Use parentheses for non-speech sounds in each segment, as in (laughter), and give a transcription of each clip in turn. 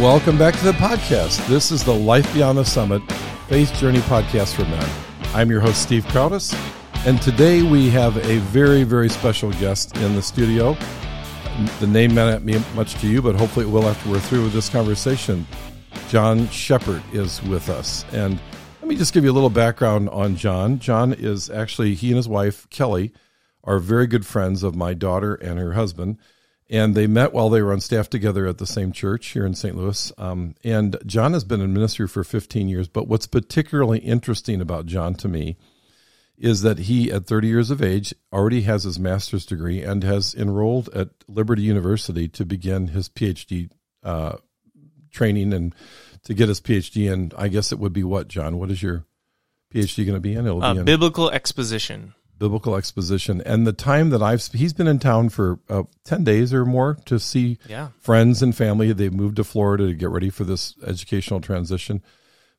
Welcome back to the podcast. This is the Life Beyond the Summit Faith Journey podcast for men. I'm your host, Steve Crowdis, and today we have a very, very special guest in the studio. The name may not mean much to you, but hopefully it will after we're through with this conversation. John Shepard is with us. And let me just give you a little background on John. John is actually, he and his wife, Kelly, are very good friends of my daughter and her husband and they met while they were on staff together at the same church here in St. Louis. Um, and John has been in ministry for 15 years. But what's particularly interesting about John to me is that he, at 30 years of age, already has his master's degree and has enrolled at Liberty University to begin his PhD uh, training and to get his PhD. And I guess it would be what, John? What is your PhD going to be in? It'll uh, be in biblical exposition biblical exposition and the time that I've he's been in town for uh, 10 days or more to see yeah. friends and family. They've moved to Florida to get ready for this educational transition.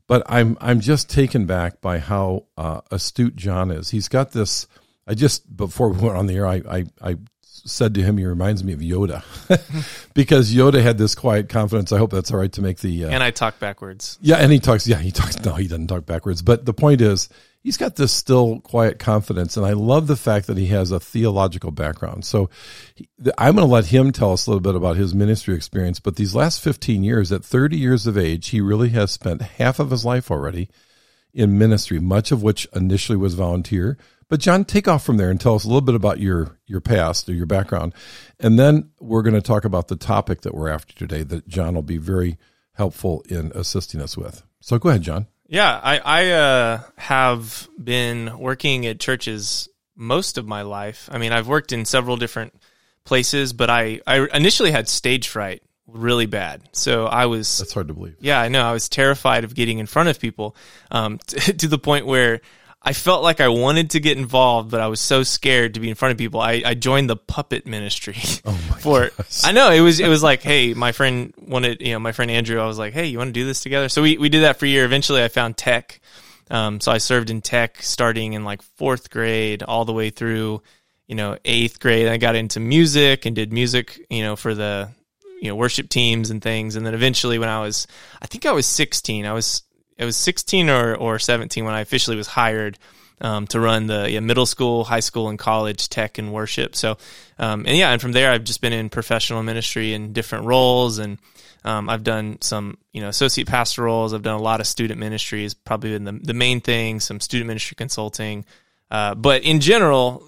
But I'm I'm just taken back by how uh, astute John is. He's got this I just before we went on the air I I, I said to him he reminds me of Yoda. (laughs) Because Yoda had this quiet confidence. I hope that's all right to make the uh, and I talk backwards. Yeah and he talks yeah he talks no he doesn't talk backwards. But the point is he's got this still quiet confidence and i love the fact that he has a theological background. So i'm going to let him tell us a little bit about his ministry experience but these last 15 years at 30 years of age he really has spent half of his life already in ministry much of which initially was volunteer. But john take off from there and tell us a little bit about your your past or your background. And then we're going to talk about the topic that we're after today that john will be very helpful in assisting us with. So go ahead john yeah, I, I uh, have been working at churches most of my life. I mean, I've worked in several different places, but I, I initially had stage fright really bad. So I was. That's hard to believe. Yeah, I know. I was terrified of getting in front of people um, to, (laughs) to the point where I felt like I wanted to get involved, but I was so scared to be in front of people. I, I joined the puppet ministry. (laughs) Oh my for gosh. I know it was it was like, hey, my friend wanted you know my friend Andrew. I was like, hey, you want to do this together? So we we did that for a year. Eventually, I found tech. Um, so I served in tech starting in like fourth grade all the way through, you know, eighth grade. I got into music and did music, you know, for the you know worship teams and things. And then eventually, when I was, I think I was 16, I was it was 16 or, or 17 when I officially was hired um, to run the yeah, middle school, high school, and college tech and worship. So, um, and yeah, and from there, I've just been in professional ministry in different roles, and um, I've done some, you know, associate pastor roles. I've done a lot of student ministry. Is probably been the the main thing. Some student ministry consulting, uh, but in general,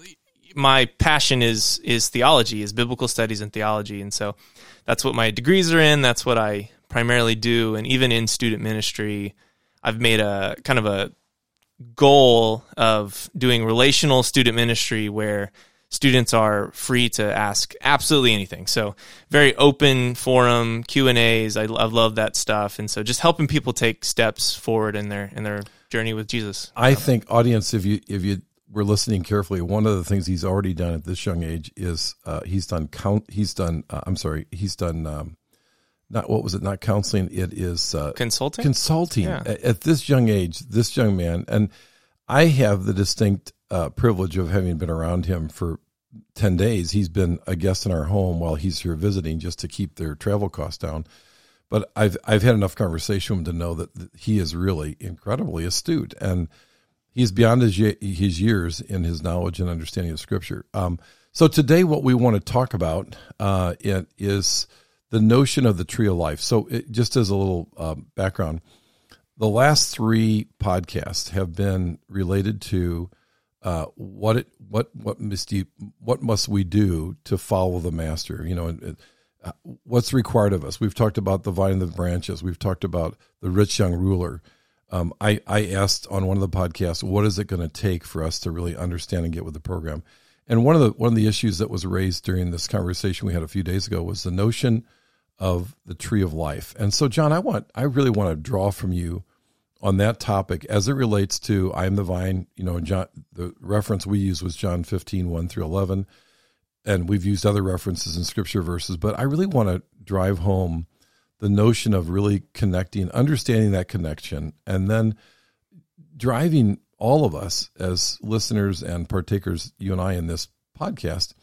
my passion is is theology, is biblical studies and theology, and so that's what my degrees are in. That's what I primarily do, and even in student ministry. I've made a kind of a goal of doing relational student ministry where students are free to ask absolutely anything. So very open forum Q and A's. I, I love that stuff, and so just helping people take steps forward in their in their journey with Jesus. I think audience, if you if you were listening carefully, one of the things he's already done at this young age is uh, he's done count. He's done. Uh, I'm sorry. He's done. Um, not what was it? Not counseling. It is uh, consulting. Consulting yeah. at, at, this young age, this young man, and I have the distinct uh, privilege of having been around him for ten days. He's been a guest in our home while he's here visiting, just to keep their travel costs down. But I've I've had enough conversation with him to know that he is really incredibly astute, and he's beyond his his years in his knowledge and understanding of Scripture. Um, so today, what we want to talk about uh, is the notion of the tree of life. So, it, just as a little uh, background, the last three podcasts have been related to uh, what it what what must you, what must we do to follow the master? You know, uh, what's required of us? We've talked about the vine and the branches. We've talked about the rich young ruler. Um, I I asked on one of the podcasts, what is it going to take for us to really understand and get with the program? And one of the one of the issues that was raised during this conversation we had a few days ago was the notion of the tree of life. And so, John, I want, I really want to draw from you on that topic as it relates to I am the vine. You know, John, the reference we use was John 15, 1 through 11. And we've used other references in scripture verses, but I really want to drive home the notion of really connecting, understanding that connection, and then driving all of us as listeners and partakers, you and I in this podcast,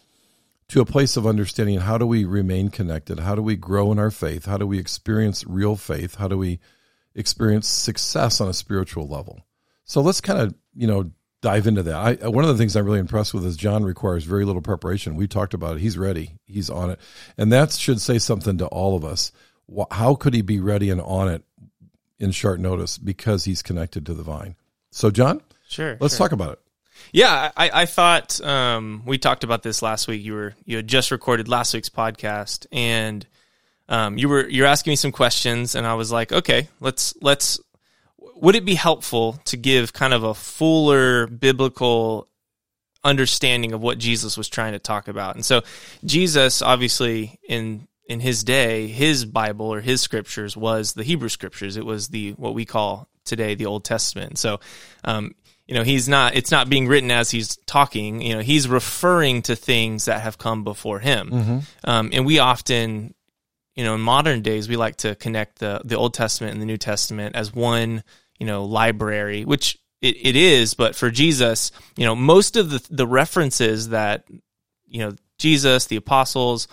to a place of understanding how do we remain connected? How do we grow in our faith? How do we experience real faith? How do we experience success on a spiritual level? So let's kind of, you know, dive into that. I, uh, one of the things I'm really impressed with is John requires very little preparation. We talked about it. He's ready. He's on it. And that should say something to all of us. How could he be ready and on it in short notice? Because he's connected to the vine. So, John, sure. Let's sure. talk about it. Yeah, I, I thought um, we talked about this last week. You were you had just recorded last week's podcast, and um, you were you're asking me some questions, and I was like, okay, let's let's. Would it be helpful to give kind of a fuller biblical understanding of what Jesus was trying to talk about? And so, Jesus, obviously, in in his day, his Bible or his scriptures was the Hebrew scriptures. It was the what we call today the Old Testament. So, um, you know, he's not. It's not being written as he's talking. You know, he's referring to things that have come before him. Mm-hmm. Um, and we often, you know, in modern days, we like to connect the the Old Testament and the New Testament as one, you know, library, which it, it is. But for Jesus, you know, most of the the references that you know Jesus, the apostles,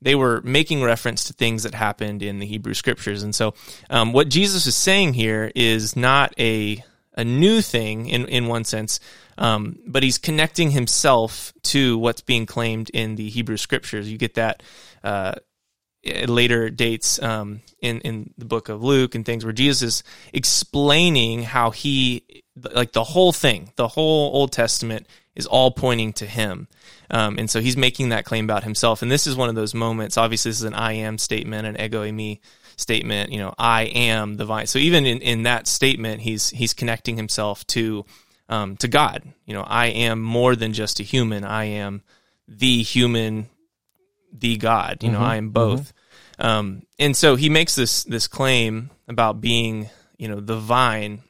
they were making reference to things that happened in the Hebrew scriptures. And so, um, what Jesus is saying here is not a a new thing in in one sense, um, but he's connecting himself to what's being claimed in the Hebrew scriptures. You get that. Uh, later dates um, in in the book of Luke and things where Jesus is explaining how he like the whole thing, the whole Old Testament is all pointing to him. Um, and so he's making that claim about himself. And this is one of those moments. Obviously, this is an I am statement, an ego eimi statement. You know, I am the vine. So even in, in that statement, he's he's connecting himself to um, to God. You know, I am more than just a human. I am the human, the God. You know, mm-hmm. I am both. Mm-hmm. Um, and so he makes this this claim about being you know the vine.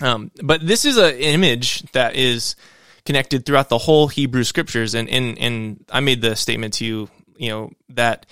Um, but this is an image that is connected throughout the whole Hebrew scriptures. And, and, and I made the statement to you, you know, that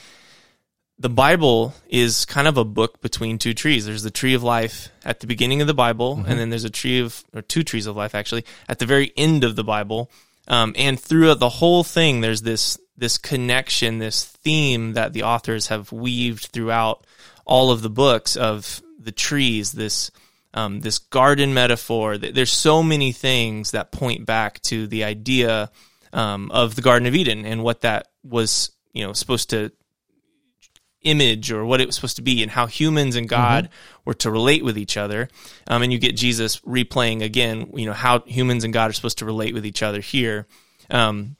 the Bible is kind of a book between two trees. There's the tree of life at the beginning of the Bible, mm-hmm. and then there's a tree of, or two trees of life actually, at the very end of the Bible. Um, and throughout the whole thing, there's this, this connection, this theme that the authors have weaved throughout all of the books of the trees, this, um, this garden metaphor. There's so many things that point back to the idea um, of the Garden of Eden and what that was, you know, supposed to image or what it was supposed to be and how humans and God mm-hmm. were to relate with each other. Um, and you get Jesus replaying again, you know, how humans and God are supposed to relate with each other here. Um,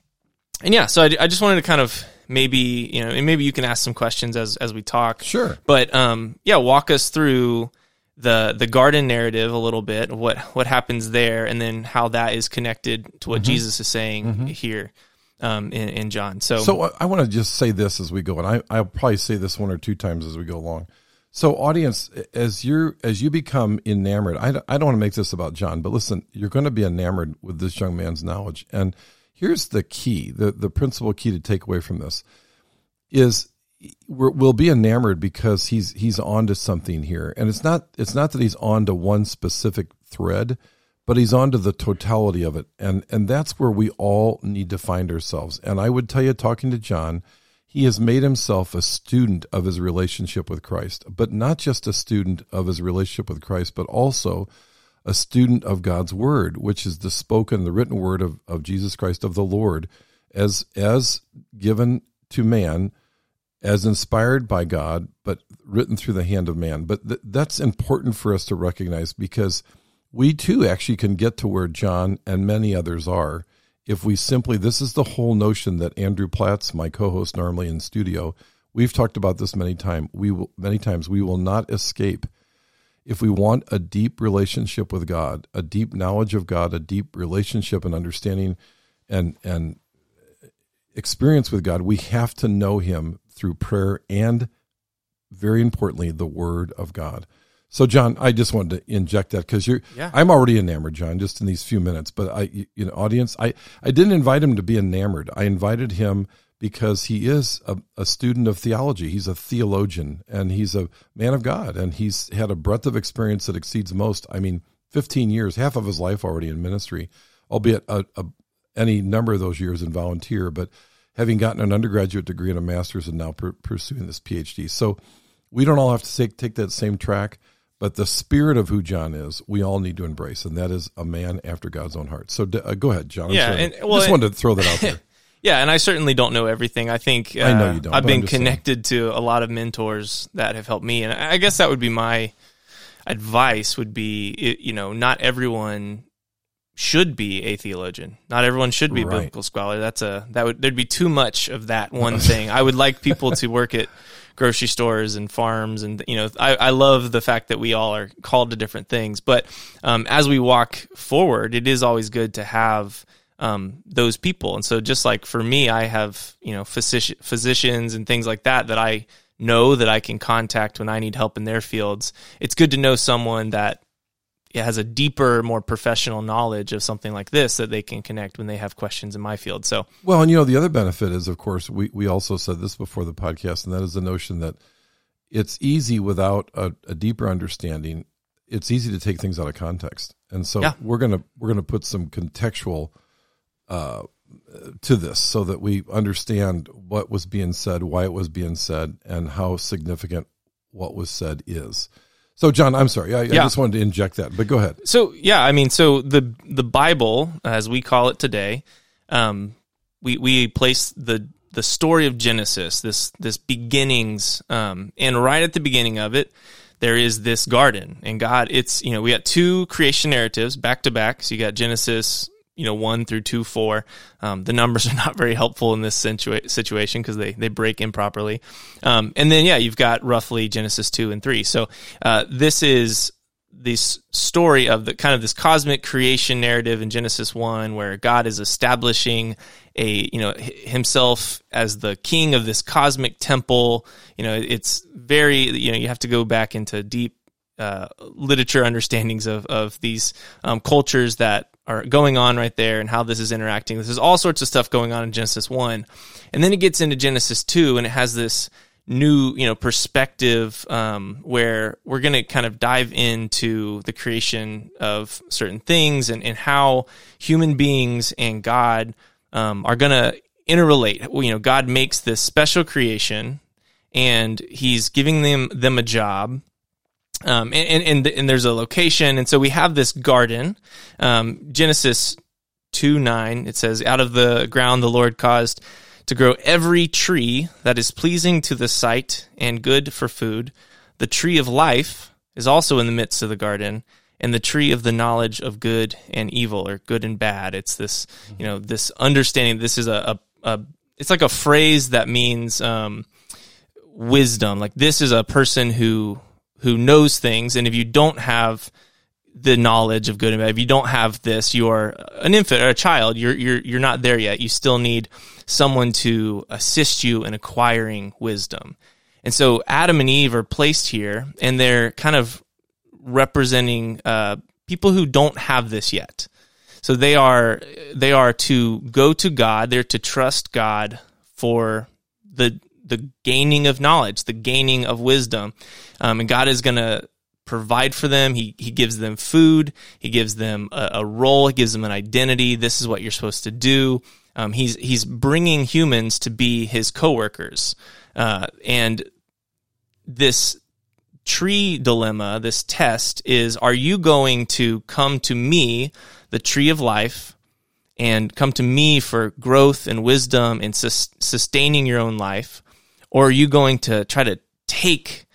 and yeah, so I, I, just wanted to kind of maybe, you know, and maybe you can ask some questions as, as we talk. Sure. But, um, yeah, walk us through, the the garden narrative a little bit, what what happens there, and then how that is connected to what mm-hmm. Jesus is saying mm-hmm. here um, in, in, John. So, so uh, I want to just say this as we go, and I I'll probably say this one or two times as we go along. So, audience, as you as you become enamored, I, I don't want to make this about John, but listen, you're going to be enamored with this young man's knowledge, and here's the key, the the principal key to take away from this is we will be enamored because he's he's onto something here, and it's not it's not that he's onto one specific thread, but he's onto the totality of it, and and that's where we all need to find ourselves. And I would tell you, talking to John, he has made himself a student of his relationship with Christ, but not just a student of his relationship with Christ, but also a student of God's word, which is the spoken, the written word of, of Jesus Christ of the Lord, as as given to man as inspired by God, but written through the hand of man. But th- that's important for us to recognize because we too actually can get to where John and many others are if we simply, this is the whole notion that Andrew Platts, my co-host normally in studio, we've talked about this many times. We will, many times, we will not escape. If we want a deep relationship with God, a deep knowledge of God, a deep relationship and understanding and, and experience with God, we have to know him through prayer and, very importantly, the Word of God. So, John, I just wanted to inject that because you're. Yeah. I'm already enamored, John, just in these few minutes. But I, you know, audience, I, I didn't invite him to be enamored. I invited him because he is a, a student of theology. He's a theologian and he's a man of God, and he's had a breadth of experience that exceeds most. I mean, 15 years, half of his life already in ministry, albeit a, a, any number of those years in volunteer, but having gotten an undergraduate degree and a master's and now per- pursuing this PhD. So we don't all have to take, take that same track, but the spirit of who John is, we all need to embrace, and that is a man after God's own heart. So uh, go ahead, John. Yeah, and- well, just wanted to throw that out there. (laughs) Yeah, and I certainly don't know everything. I think uh, I know you don't, I've been saying. connected to a lot of mentors that have helped me, and I guess that would be my advice. Would be you know not everyone should be a theologian. Not everyone should be a Right. biblical scholar. That's a that would there'd be too much of that one (laughs) thing. I would like people to work at grocery stores and farms and you know I, I love the fact that we all are called to different things. But um, as we walk forward it is always good to have um, those people. And so just like for me i have you know physician, physicians and things like that that i know that i can contact when i need help in their fields. It's good to know someone that has a deeper more professional knowledge of something like this that they can connect when they have questions in my field so Well, and you know, the other benefit is, of course, we, we also said this before the podcast, and that is the notion that it's easy without a, a deeper understanding. It's easy to take things out of context, and so Yeah. we're gonna we're gonna put some contextual uh, to this so that we understand what was being said, why it was being said, and how significant what was said is. So, John, I'm sorry, I, I just wanted to inject that, but go ahead. So yeah, I mean, so the the Bible, as we call it today, um, we we place the the story of Genesis, this this beginnings, um, and right at the beginning of it, there is this garden, and God, it's you know we got two creation narratives back to back. So you got Genesis, you know one through two four. Um, the numbers (laughs) are not very helpful in this situa- situation because they they break improperly. Um, and then yeah, you've got roughly Genesis two and three. So uh, this is this story of the kind of this cosmic creation narrative in Genesis 1 where God is establishing a you know himself as the king of this cosmic temple you know it's very you know you have to go back into deep uh, literature understandings of of these um, cultures that are going on right there and how this is interacting this is all sorts of stuff going on in Genesis 1 and then it gets into Genesis 2 and it has this new you know perspective um, where we're going to kind of dive into the creation of certain things and, and how human beings and God um, are going to interrelate. You know, God makes this special creation, and He's giving them them a job. Um, and, and, and, there's a location. And so we have this garden. Um, Genesis 2 9, it says, Out of the ground the Lord caused to grow every tree that is pleasing to the sight and good for food. The tree of life is also in the midst of the garden, and the tree of the knowledge of good and evil, or good and bad. It's this, you know, this understanding. This is a, a, a it's like a phrase that means um, wisdom. Like this is a person who who knows things, and if you don't have the knowledge of good and bad. If you don't have this, you are an infant or a child. You're you're you're not there yet. You still need someone to assist you in acquiring wisdom. And so Adam and Eve are placed here, and they're kind of representing uh, people who don't have this yet. So they are they are to go to God. They're to trust God for the the gaining of knowledge, the gaining of wisdom, um, and God is going to provide for them. He he gives them food. He gives them a, a role. He gives them an identity. This is what you're supposed to do. Um, he's he's bringing humans to be his coworkers, uh, and this tree dilemma, this test is: Are you going to come to me, the tree of life, and come to me for growth and wisdom and sus- sustaining your own life, or are you going to try to take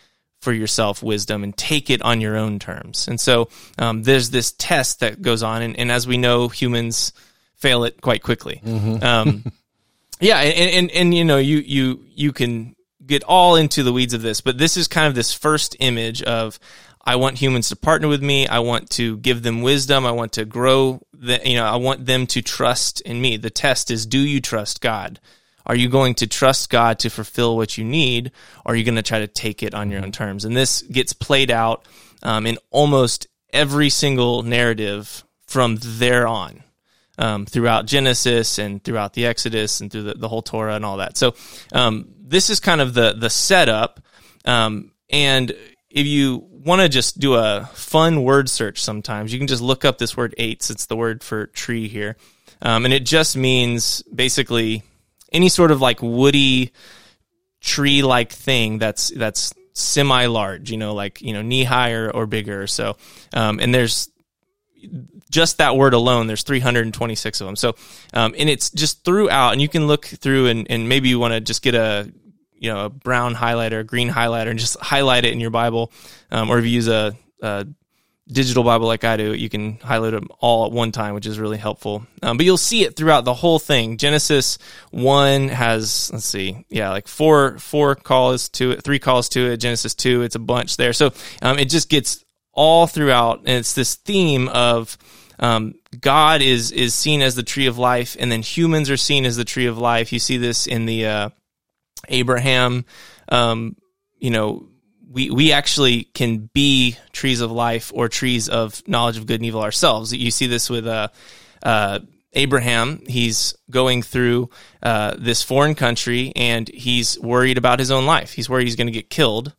for yourself wisdom and take it on your own terms. And so um, there's this test that goes on, and, and as we know, humans fail it quite quickly. Um, (laughs) yeah, and, and and you know you you you can get all into the weeds of this, but this is kind of this first image of I want humans to partner with me. I want to give them wisdom. I want to grow. The, you know, I want them to trust in me. The test is: Do you trust God? Are you going to trust God to fulfill what you need, or are you going to try to take it on your own terms? And this gets played out um, in almost every single narrative from there on, um, throughout Genesis and throughout the Exodus and through the, the whole Torah and all that. So um, this is kind of the the setup. Um, and if you want to just do a fun word search, sometimes you can just look up this word "etz." It's the word for tree here, um, and it just means basically any sort of like woody tree like thing that's that's semi large, you know, like you know knee high or, or bigger. So, um, and there's just that word alone, there's 326 of them. So, um, and it's just throughout, and you can look through and, and maybe you want to just get a, you know, a brown highlighter, a green highlighter, and just highlight it in your Bible. Um, or if you use a, a, digital Bible like I do, you can highlight them all at one time, which is really helpful. Um, but you'll see it throughout the whole thing. Genesis one has, let's see, yeah, like four, four calls to it, three calls to it. Genesis two, it's a bunch there. So, um, it just gets all throughout, and it's this theme of um, God is is seen as the tree of life, and then humans are seen as the tree of life. You see this in the uh, Abraham. Um, you know, we we actually can be trees of life or trees of knowledge of good and evil ourselves. You see this with uh, uh, Abraham. He's going through uh, this foreign country, and he's worried about his own life. He's worried he's going to get killed.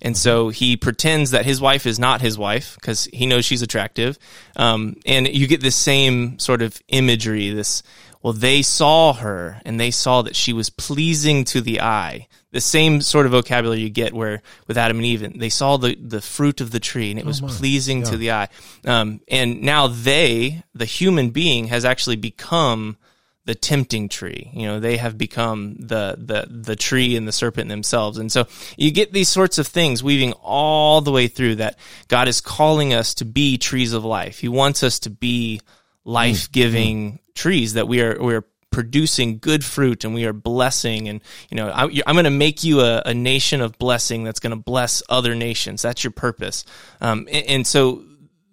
And so he pretends that his wife is not his wife because he knows she's attractive. Um, and you get this same sort of imagery, this, well, they saw her and they saw that she was pleasing to the eye. The same sort of vocabulary you get where with Adam and Eve, they saw the, the fruit of the tree and it was oh pleasing yeah. to the eye. Um, and now they, the human being, has actually become the tempting tree. You know, they have become the the the tree and the serpent themselves. And so you get these sorts of things weaving all the way through that God is calling us to be trees of life. He wants us to be life-giving mm-hmm. trees that we are we are producing good fruit and we are blessing and you know I, am going to make you a, a, nation of blessing that's going to bless other nations. That's your purpose. Um, and, and, so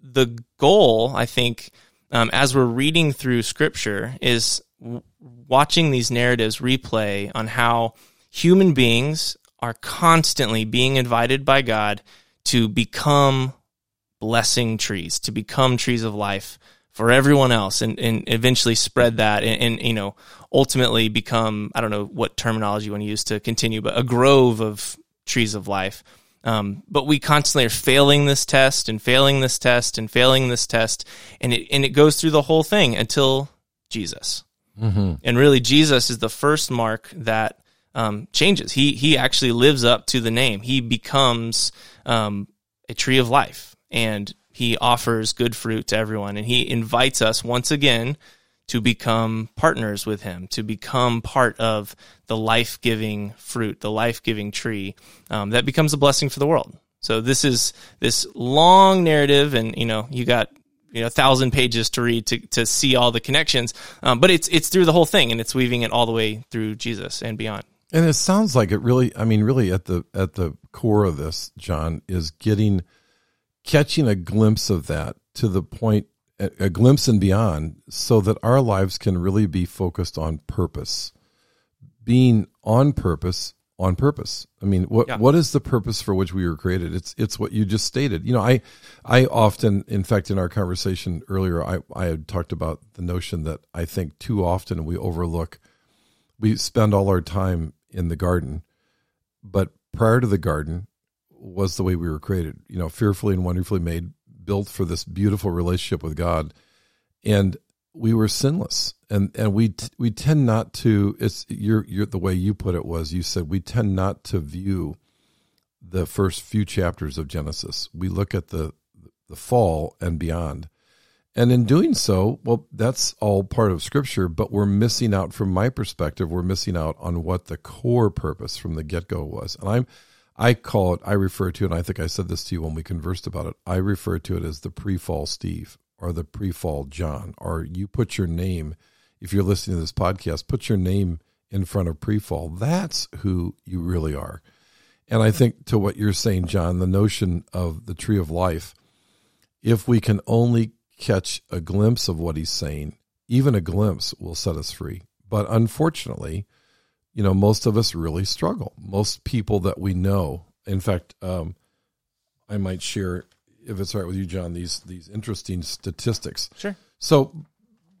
the goal i think um, as we're reading through scripture is watching these narratives replay on how human beings are constantly being invited by God to become blessing trees, to become trees of life for everyone else and, and eventually spread that and, and, you know, ultimately become, I don't know what terminology you want to use to continue, but a grove of trees of life. Um, but we constantly are failing this test and failing this test and failing this test. And it, and it goes through the whole thing until Jesus. Mm-hmm. And really, Jesus is the first mark that um, changes. He he actually lives up to the name. He becomes um, a tree of life, and he offers good fruit to everyone. And he invites us once again to become partners with him, to become part of the life giving fruit, the life giving tree um, that becomes a blessing for the world. So this is this long narrative, and you know you got you know, a thousand pages to read to, to see all the connections. Um, but it's, it's through the whole thing and it's weaving it all the way through Jesus and beyond. And it sounds like it really, I mean, really at the, at the core of this, John, is getting, catching a glimpse of that to the point, a, glimpse and beyond, so that our lives can really be focused on purpose, being on purpose on purpose. I mean, what yeah. what is the purpose for which we were created? It's it's what you just stated. You know, I I often, in fact, in our conversation earlier, I I had talked about the notion that I think too often we overlook. We spend all our time in the garden, but prior to the garden was the way we were created. You know, fearfully and wonderfully made, built for this beautiful relationship with God, and we were sinless. And and we we tend not to it's your your the way you put it was you said we tend not to view the first few chapters of Genesis. We look at the the fall and beyond. And in doing so well that's all part of scripture but we're missing out from my perspective we're missing out on what the core purpose from the get-go was. And I'm I call it I refer to and I think I said this to you when we conversed about it I refer to it as the pre-fall Steve or the pre-fall John, or you put your name, if you're listening to this podcast, put your name in front of pre-fall. That's who you really are. And I think to what you're saying, John, the notion of the tree of life, if we can only catch a glimpse of what he's saying, even a glimpse will set us free. But unfortunately, you know, most of us really struggle. Most people that we know, in fact, um, I might share if it's all right with you, John, these these interesting statistics. Sure. So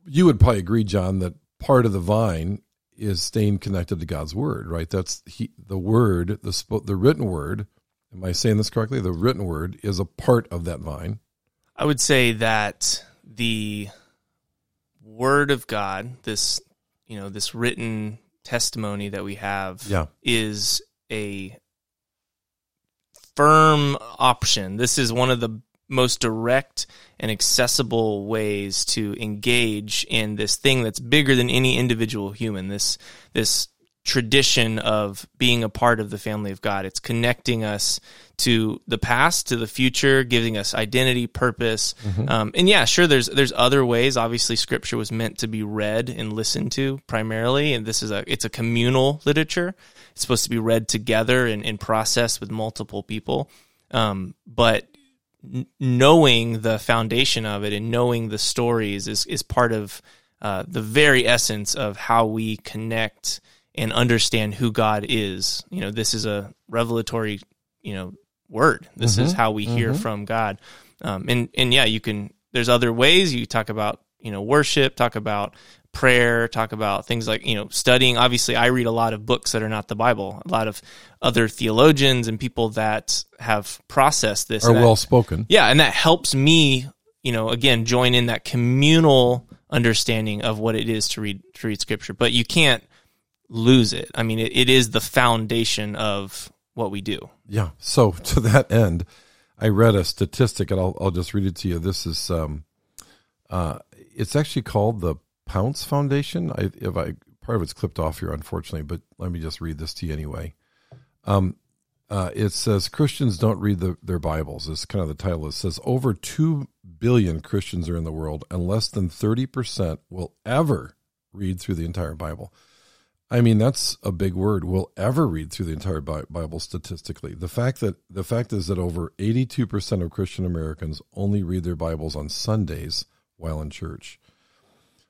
you would probably agree, John, that part of the vine is staying connected to God's word, right? That's he, the word, the the written word. Am I saying this correctly? The written word is a part of that vine. I would say that the word of God, this you know, this written testimony that we have Yeah. is a firm option. This is one of the most direct and accessible ways to engage in this thing that's bigger than any individual human. This this tradition of being a part of the family of God. It's connecting us to the past, to the future, giving us identity, purpose. Um, and yeah, sure, there's there's other ways. Obviously, Scripture was meant to be read and listened to primarily, and this is a it's a communal literature. It's supposed to be read together and, and processed with multiple people. Um, but n- knowing the foundation of it and knowing the stories is is part of uh, the very essence of how we connect and understand who God is. You know, this is a revelatory, you know, word. This is how we hear from God. Um, and and yeah, you can. There's other ways you talk about you know worship, talk about prayer, talk about things like you know studying. Obviously, I read a lot of books that are not the Bible. A lot of other theologians and people that have processed this Are well spoken. yeah, and that helps me, you know, again, join in that communal understanding of what it is to read to read scripture. But you can't lose it. I mean, it, it is the foundation of what we do. Yeah. So (laughs) to that end, I read a statistic, and I'll I'll just read it to you. This is um, uh, it's actually called the Pounce Foundation. I if I part of it's clipped off here, unfortunately, but let me just read this to you anyway. Um, uh, it says Christians don't read the, their Bibles. Is kind of the title. It says over two billion Christians are in the world, and less than thirty percent will ever read through the entire Bible. I mean, that's a big word. We'll ever read through the entire Bible statistically. The fact that the fact is that over 82% of Christian Americans only read their Bibles on Sundays while in church.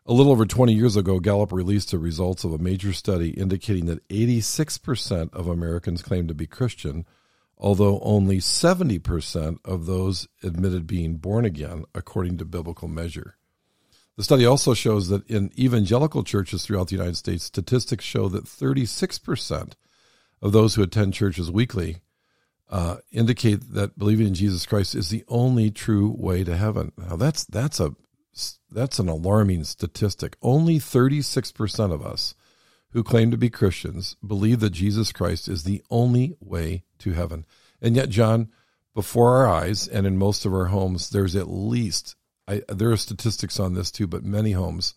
A little over 20 years ago, Gallup released the results of a major study indicating that 86% of Americans claim to be Christian, although only 70% of those admitted being born again, according to biblical measure. The study also shows that in evangelical churches throughout the United States, statistics show that 36% of those who attend churches weekly uh, indicate that believing in Jesus Christ is the only true way to heaven. Now that's that's a that's an alarming statistic. Only 36% of us who claim to be Christians believe that Jesus Christ is the only way to heaven. And yet, John, before our eyes and in most of our homes, there's at least I, there are statistics on this too, but many homes,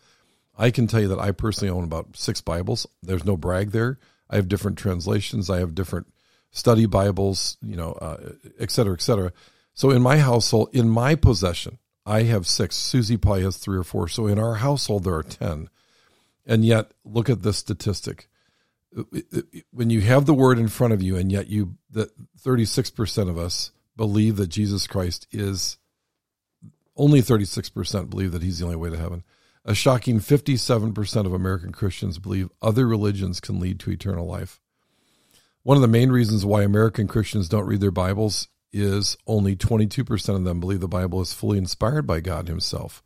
I can tell you that I personally own about six Bibles. There's no brag there. I have different translations. I have different study Bibles, you know, uh, et cetera, et cetera. So in my household, in my possession, I have six. Susie probably has three or four. So in our household, there are 10. And yet, look at this statistic. When you have the word in front of you, and yet you, that 36% of us believe that Jesus Christ is only 36% believe that he's the only way to heaven. A shocking 57% of American Christians believe other religions can lead to eternal life. One of the main reasons why American Christians don't read their Bibles is only 22% of them believe the Bible is fully inspired by God Himself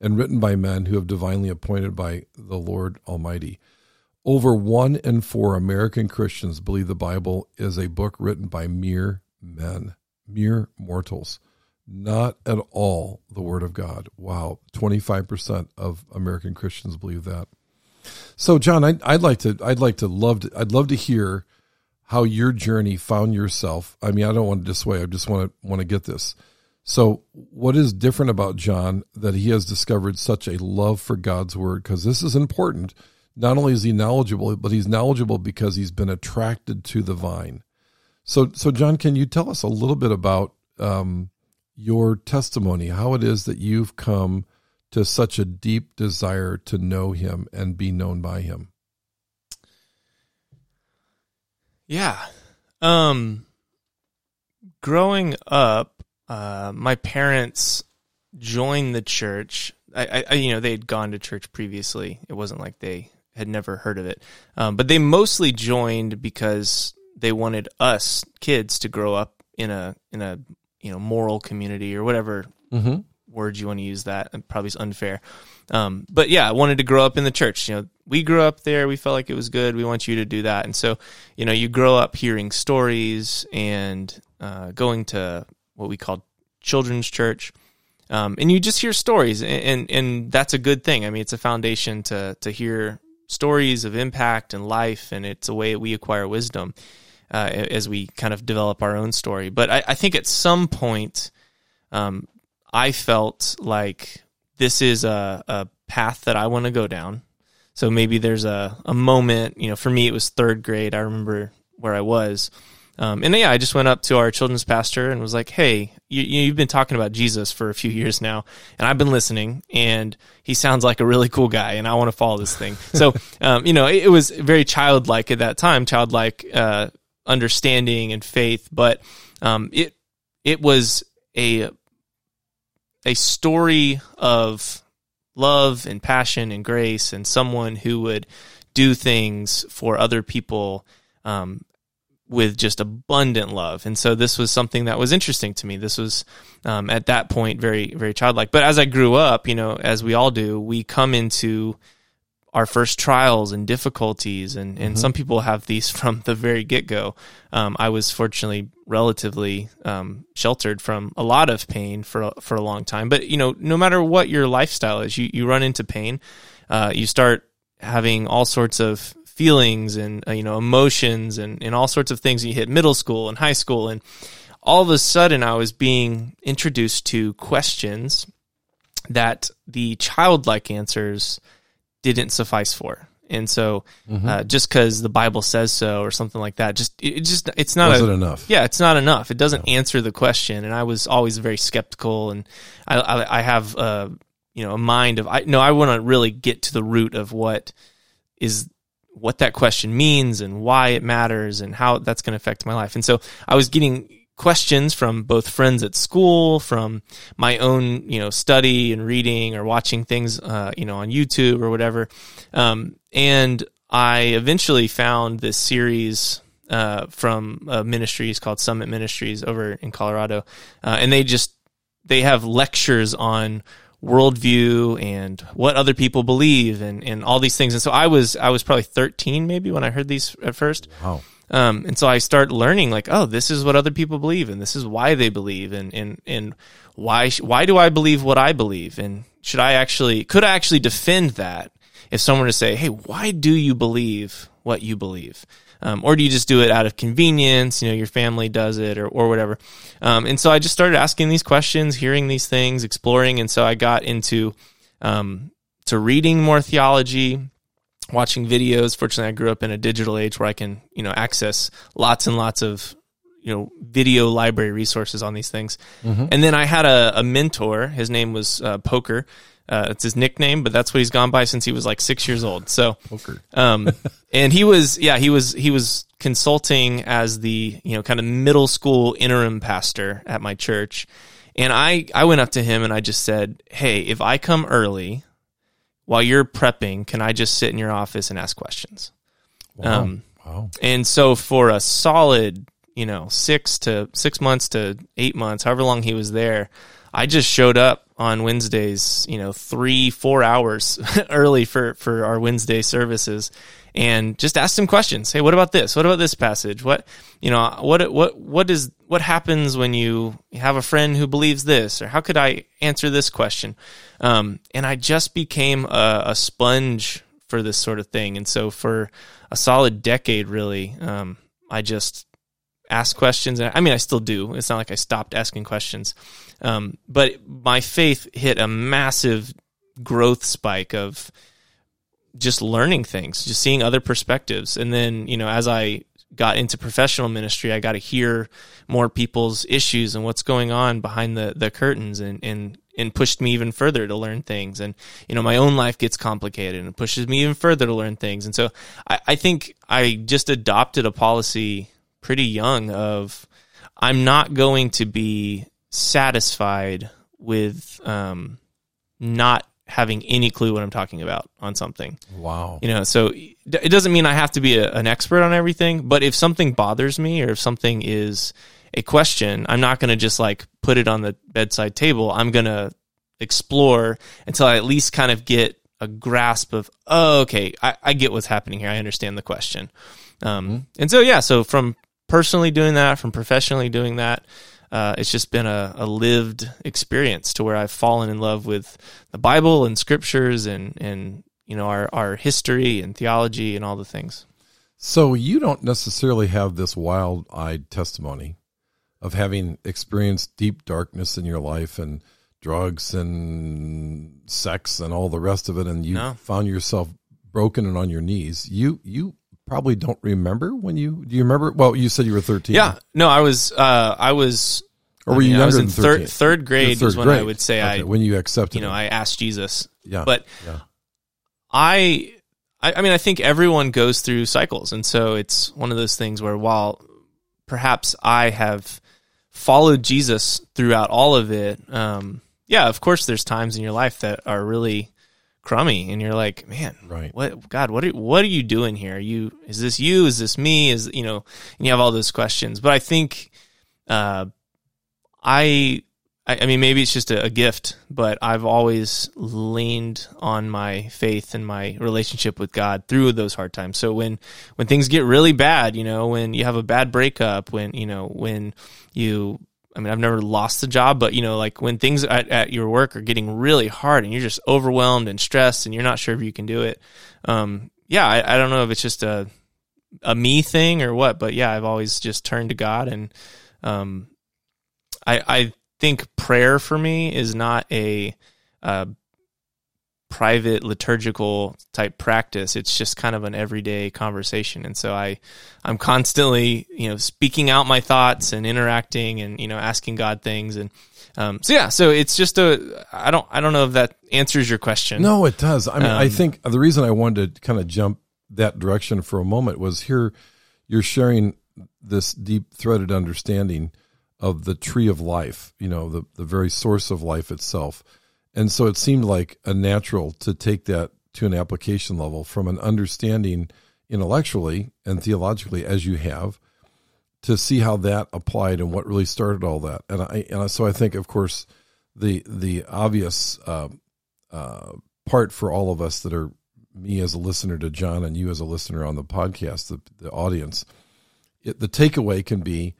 and written by men who have divinely appointed by the Lord Almighty. Over one in four American Christians believe the Bible is a book written by mere men, mere mortals not at all the word of God. Wow, 25% of American Christians believe that. So John, I'd, I'd like to I'd like to love to I'd love to hear how your journey found yourself. I mean, I don't want to dissuade. I just want to want to get this. So, what is different about John that he has discovered such a love for God's word because this is important. Not only is he knowledgeable, but he's knowledgeable because he's been attracted to the vine. So, so John, can you tell us a little bit about um, your testimony, how it is that you've come to such a deep desire to know him and be known by him. Yeah. Um growing up, uh my parents joined the church. I, I you know, they had gone to church previously. It wasn't like they had never heard of it. Um, but they mostly joined because they wanted us kids to grow up in a in a you know moral community or whatever Mm-hmm. word you want to use that and probably is unfair. Um, but yeah i wanted to grow up in the church you know. We grew up there we felt like it was good we want you to do that. And so you know you grow up hearing stories and uh, going to what we call children's church um, and you just hear stories and, and and that's a good thing. I mean it's a foundation to to hear stories of impact and life, and it's a way we acquire wisdom uh, as we kind of develop our own story. But I, I think at some point, um, I felt like this is a, a path that I want to go down. So maybe there's a, a moment, you know, for me, it was third grade. I remember where I was. Um, and yeah, I just went up to our children's pastor and was like, "Hey, you, you've been talking about Jesus for a few years now, and I've been listening, and he sounds like a really cool guy, and I want to follow this thing." So, (laughs) um, you know, it, it, was very childlike at that time, childlike uh, understanding and faith, but um, it it was a a story of love and passion and grace and someone who would do things for other people um, with just abundant love. And so this was something that was interesting to me. This was um, at that point very, very childlike. But as I grew up, you know, as we all do, we come into our first trials and difficulties and, and mm-hmm. some people have these (laughs) from the very get-go. Um, i was fortunately relatively um, sheltered from a lot of pain for, for a long time. But you know no matter what your lifestyle is you, you run into pain. Uh, you start having all sorts of feelings and uh, you know emotions and, and all sorts of things. You hit middle school and high school and all of a sudden i was being introduced to questions that the childlike answers didn't suffice for. And so, mm-hmm. uh, just because the Bible says so or something like that, just it just it's not a, enough. Yeah, it's not enough. It doesn't no. answer the question. And I was always very skeptical, and I I, I have uh you know a mind of I no I want to really get to the root of what is what that question means and why it matters and how that's going to affect my life. And so I was getting questions from both friends at school, from my own, you know, study and reading or watching things, uh, you know, on YouTube or whatever. Um, and I eventually found this series uh, from ministries called Summit Ministries over in Colorado, uh, and they just they have lectures on worldview and what other people believe and, and all these things. And so I was I was probably 13 maybe when I heard these at first. Wow. Um, and so I start learning like, oh, this is what other people believe, and this is why they believe, and and and why why do I believe what I believe, and should I actually could I actually defend that if someone were to say, hey, why do you believe what you believe? Um, or do you just do it out of convenience? You know, your family does it, or or whatever. Um, and so I just started asking these questions, hearing these things, exploring, and so I got into um, to reading more theology watching videos. Fortunately, I grew up in a digital age where I can, you know, access lots and lots of, you know, video library resources on these things. Mm-hmm. And then I had a, a mentor. His name was uh, Poker. Uh, it's his nickname, but that's what he's gone by since he was like six years old. So, Poker. um, (laughs) and he was, yeah, he was, he was consulting as the, you know, kind of middle school interim pastor at my church. And I, I went up to him and I just said, Hey, if I come early, while you're prepping, can I just sit in your office and ask questions? Wow. Um, wow. And so for a solid, you know, six to six months to eight months, however long he was there, I just showed up on Wednesdays, you know, three, four hours (laughs) early for, for our Wednesday services and just ask him questions. Hey, what about this? What about this passage? What, you know, what, what, what is, what happens when you have a friend who believes this? Or how could I answer this question? Um, and I just became a, a, sponge for this sort of thing. And so for a solid decade, really, um, I just asked questions. I mean, I still do. It's not like I stopped asking questions. Um, but my faith hit a massive growth spike of just learning things, just seeing other perspectives. And then, you know, as I got into professional ministry, I got to hear more people's issues and what's going on behind the, the curtains and, and, and pushed me even further to learn things. And, you know, my own life gets complicated and pushes me even further to learn things. And so I, I think I just adopted a policy pretty young of I'm not going to be satisfied with um, not having any clue what I'm talking about on something. Wow. You know, so it doesn't mean I have to be a, an expert on everything, but if something bothers me or if something is a question, I'm not going to just like put it on the bedside table. I'm going to explore until I at least kind of get a grasp of, oh, okay, I, I get what's happening here. I understand the question. Um, mm-hmm. And so, yeah, so from personally doing that, from professionally doing that, uh, it's just been a, a, lived experience to where I've fallen in love with the Bible and scriptures and, and you know our our history and theology and all the things. So you don't necessarily have this wild-eyed testimony of having experienced deep darkness in your life and drugs and sex and all the rest of it and you No. found yourself broken and on your knees. You you probably don't remember when you do you remember well you said you were 13. Yeah, no, I was uh, I was Or were you mean, I was in third 13? third grade Third is when I would say Okay, I when you accepted you know it. I asked Jesus. yeah. But yeah. I, I I mean I think everyone goes through cycles, and so it's one of those things where while perhaps I have followed Jesus throughout all of it, um, yeah, of course there's times in your life that are really crummy, and you're like, man, Right. what God, what are what are you doing here? Are you is this you? Is this me? Is you know, and you have all those questions. But I think, uh, I. I I mean, maybe it's just a, a gift, but I've always leaned on my faith and my relationship with God through those hard times. So when when things get really bad, you know, when you have a bad breakup, when you know, when you I mean, I've never lost a job, but you know, like when things at, at your work are getting really hard and you're just overwhelmed and stressed and you're not sure if you can do it. Um, yeah, I, I don't know if it's just a a me thing or what, but yeah, I've always just turned to God and um, I I think prayer for me is not a uh, private liturgical type practice. It's just kind of an everyday conversation, and so I I'm constantly you know speaking out my thoughts and interacting and you know asking God things and um, so yeah, so it's just a I don't I don't know if that answers your question. No, it does. I mean, I Um, think the reason I wanted to kind of jump that direction for a moment was here you're sharing this deep threaded understanding of the tree of life, you know, the, the very source of life itself. And so it seemed like a natural to take that to an application level from an understanding intellectually and theologically as you have to see how that applied and what really started all that. And I, and so I think, of course, the, the obvious, uh, uh, part for all of us that are me as a listener to John and you as a listener on the podcast, the, the audience, it, the takeaway can be,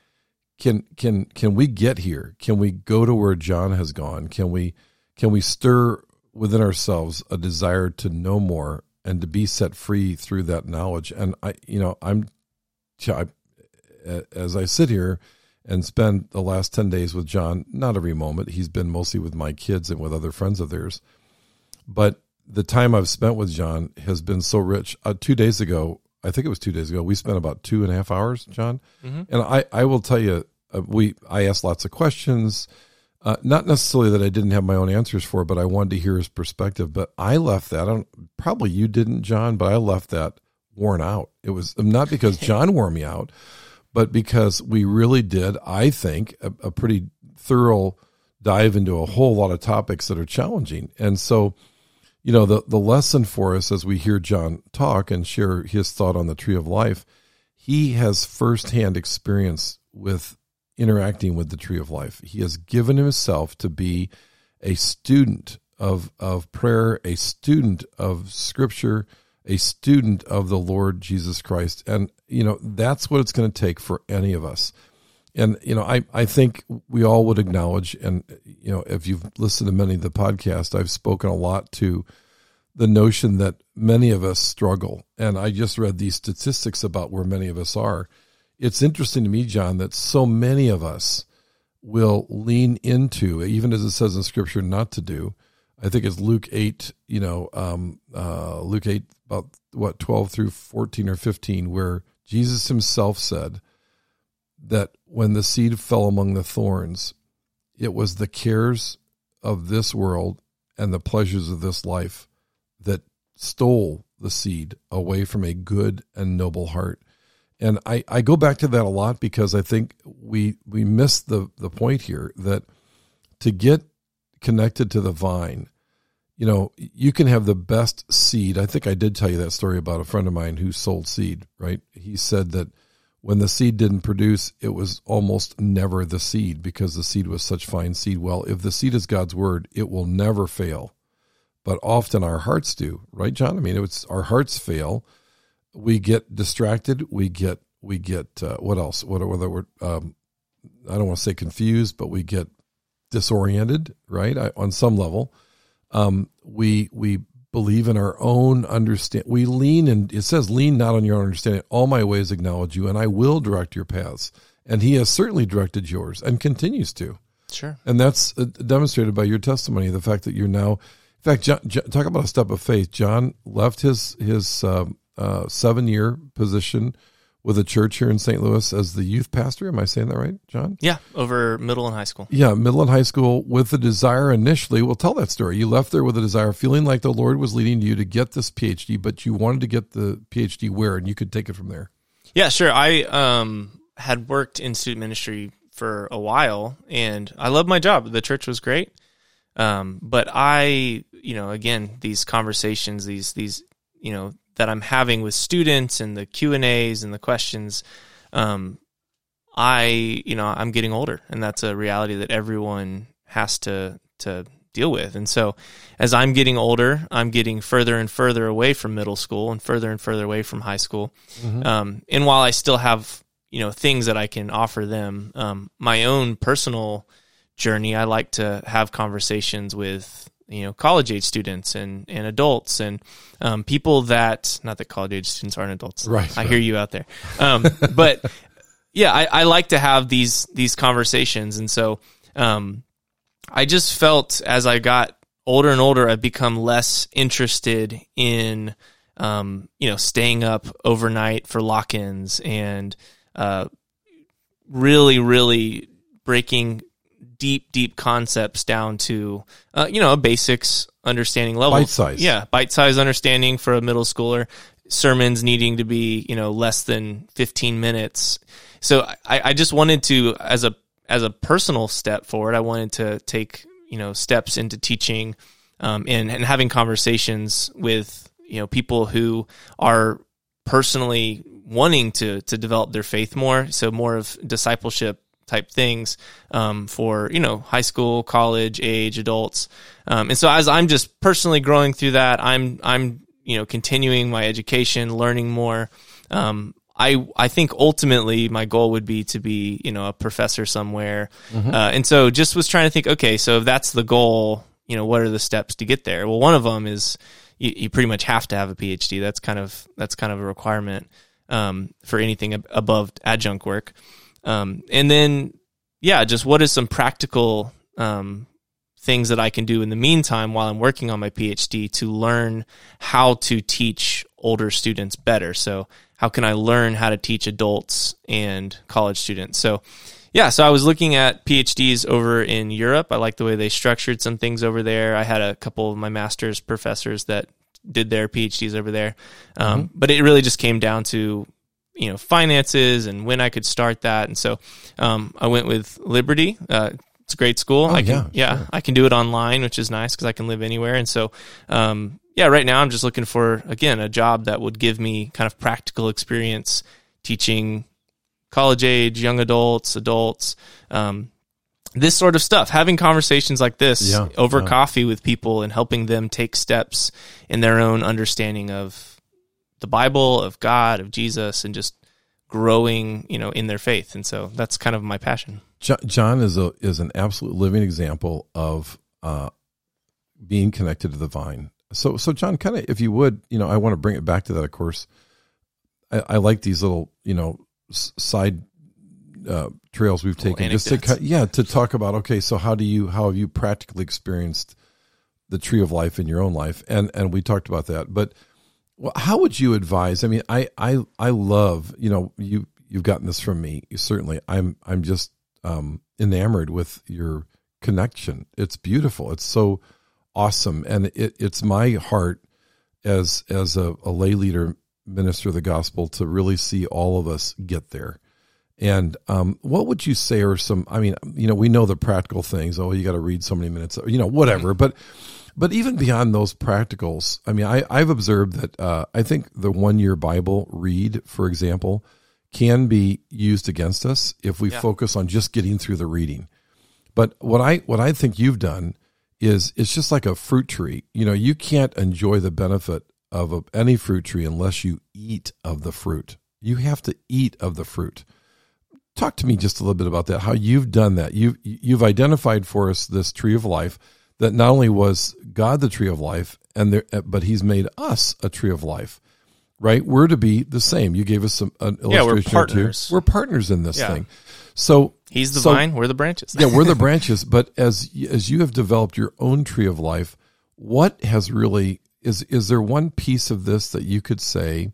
can can can we get here? Can we go to where John has gone? Can we can we stir within ourselves a desire to know more and to be set free through that knowledge? And I, you know, I'm, I, as I sit here and spend the last ten days with John, not every moment. He's been mostly with my kids and with other friends of theirs, but the time I've spent with John has been so rich. Uh, two days ago, I think it was two days ago, we spent about two and a half hours, John. Mhm. And I, I will tell you, uh, we I asked lots of questions, uh, not necessarily that I didn't have my own answers for, but I wanted to hear his perspective. But I left that. I don't, probably you didn't, John, but I left that worn out. It was not because (laughs) John wore me out, but because we really did, I think, a, a pretty thorough dive into a whole lot of topics that are challenging. And so, you know, the, the lesson for us as we hear John talk and share his thought on the tree of life, he has firsthand experience with interacting with the tree of life. He has given himself to be a student of, of prayer, a student of scripture, a student of the Lord Jesus Christ. And, you know, that's what it's going to take for any of us. And, you know, I, I think we all would acknowledge, and, you know, if you've listened to many of the podcasts, I've spoken a lot to the notion that many of us struggle. And I just read these statistics about where many of us are. It's interesting to me, John, that so many of us will lean into, even as it says in scripture not to do. I think it's Luke 8, you know, um, uh, Luke 8, about what, 12 through 14 or 15, where Jesus himself said that when the seed fell among the thorns, it was the cares of this world and the pleasures of this life that stole the seed away from a good and noble heart. And I, I go back to that a lot because I think we we miss the, the point here that to get connected to the vine, you know, you can have the best seed. I think I did tell you that story about a friend of mine who sold seed, right? He said that when the seed didn't produce, it was almost never the seed because the seed was such fine seed. Well, if the seed is God's word, it will never fail. But often our hearts do, right, John? I mean, it's our hearts fail. We get distracted. We get we get uh, what else? What whether we're um, I don't want to say confused, but we get disoriented, right? I, on some level, um, we we believe in our own understand. We lean and it says, lean not on your own understanding. All my ways acknowledge you, and I will direct your paths. And He has certainly directed yours and continues to. Sure. And that's uh, demonstrated by your testimony. The fact that you're now, in fact, John, John, talk about a step of faith. John left his his um, uh, seven year position with a church here in St. Louis as the youth pastor. Am I saying that right, John? Yeah, over middle and high school. Yeah, middle and high school with the desire initially. Well, tell that story. You left there with a desire, feeling like the Lord was leading you to get this PhD, but you wanted to get the PhD where, and you could take it from there. Yeah, sure. I um, had worked in student ministry for a while, and I loved my job. The church was great, um, but I, you know, again, these conversations, these these, you know, that I'm having with students and the Q and A's and the questions, um, I, you know, I'm getting older, and that's a reality that everyone has to to deal with. And so, as I'm getting older, I'm getting further and further away from middle school and further and further away from high school. Mm-hmm. Um, and while I still have, you know, things that I can offer them, um, my own personal journey, I like to have conversations with you know college age students and and adults and um, people that not that college age students aren't adults. Right i right. hear you out there. Um, but (laughs) yeah I, I like to have these these conversations. And so um, i just felt as i got older and older i've become less interested in um, you know staying up overnight for lock-ins and uh, really really breaking deep, deep concepts down to, uh, you know, a basics understanding level. Bite size. Yeah. Bite size understanding for a middle schooler. Sermons needing to be, you know, less than 15 minutes. So I, I just wanted to, as a, as a personal step forward, I wanted to take, you know, steps into teaching, um, and, and having conversations with, you know, people who are personally wanting to, to develop their faith more. So more of discipleship type things um, for you know high school, college age adults. Um, and so as I'm just personally growing through that, I'm I'm you know continuing my education, learning more. Um, I I think ultimately my goal would be to be you know a professor somewhere. Mm-hmm. Uh, and so just was trying to think, okay, so if that's the goal, you know, what are the steps to get there? Well, one of them is you, you pretty much have to have a PhD. That's kind of that's kind of a requirement um, for anything ab- above adjunct work. Um, and then, yeah, just what is some practical um, things that I can do in the meantime while I'm working on my PhD to learn how to teach older students better. So, how can I learn how to teach adults and college students? So, yeah, so I was looking at PhDs over in Europe. I like the way they structured some things over there. I had a couple of my master's professors that did their PhDs over there. Um, mm-hmm. But it really just came down to you know finances and when I could start that. And so um, I went with Liberty. Uh, it's a great school. Oh, I can, yeah, yeah, sure. I can do it online, which is nice because I can live anywhere. And so, um, yeah, right now I'm just looking for again a job that would give me kind of practical experience teaching college age, young adults, adults. Um, this sort of stuff, having conversations like this yeah, over yeah. coffee with people and helping them take steps in their own understanding of the Bible, of God, of Jesus, and just growing, you know, in their faith. And so that's kind of my passion. John is a is an absolute living example of uh, being connected to the vine. So, so John, kind of, if you would, you know, I want to bring it back to that. Of course, I, I like these little, you know, side uh, trails we've taken, just to, yeah, to talk about. Okay, so how do you, how have you practically experienced the tree of life in your own life? And and we talked about that, but well, how would you advise? I mean, I I I love you know you you've gotten this from me certainly. I'm I'm just um, enamored with your connection. It's beautiful. It's so awesome, and it, it's my heart as as a, a lay leader, minister of the gospel, to really see all of us get there. And um, what would you say are some? I mean, you know, we know the practical things. Oh, you got to read so many minutes. You know, whatever. But but even beyond those practicals, I mean, I, I've observed that uh, I think the one year Bible read, for example, can be used against us if we Yeah. focus on just getting through the reading. But what I what I think you've done is it's just like a fruit tree. You know, you can't enjoy the benefit of a, any fruit tree unless you eat of the fruit. You have to eat of the fruit. Talk to me just a little bit about that. How you've done that. You you've identified for us this tree of life that not only was God the tree of life, and there, but He's made us a tree of life. Right, we're to be the same. You gave us some an Yeah, we're illustration or two. partners. We're partners in this Yeah. thing. So He's the so- vine, we're the branches. yeah, we're the (laughs) branches. But as as you have developed your own tree of life, what has really is is there one piece of this that you could say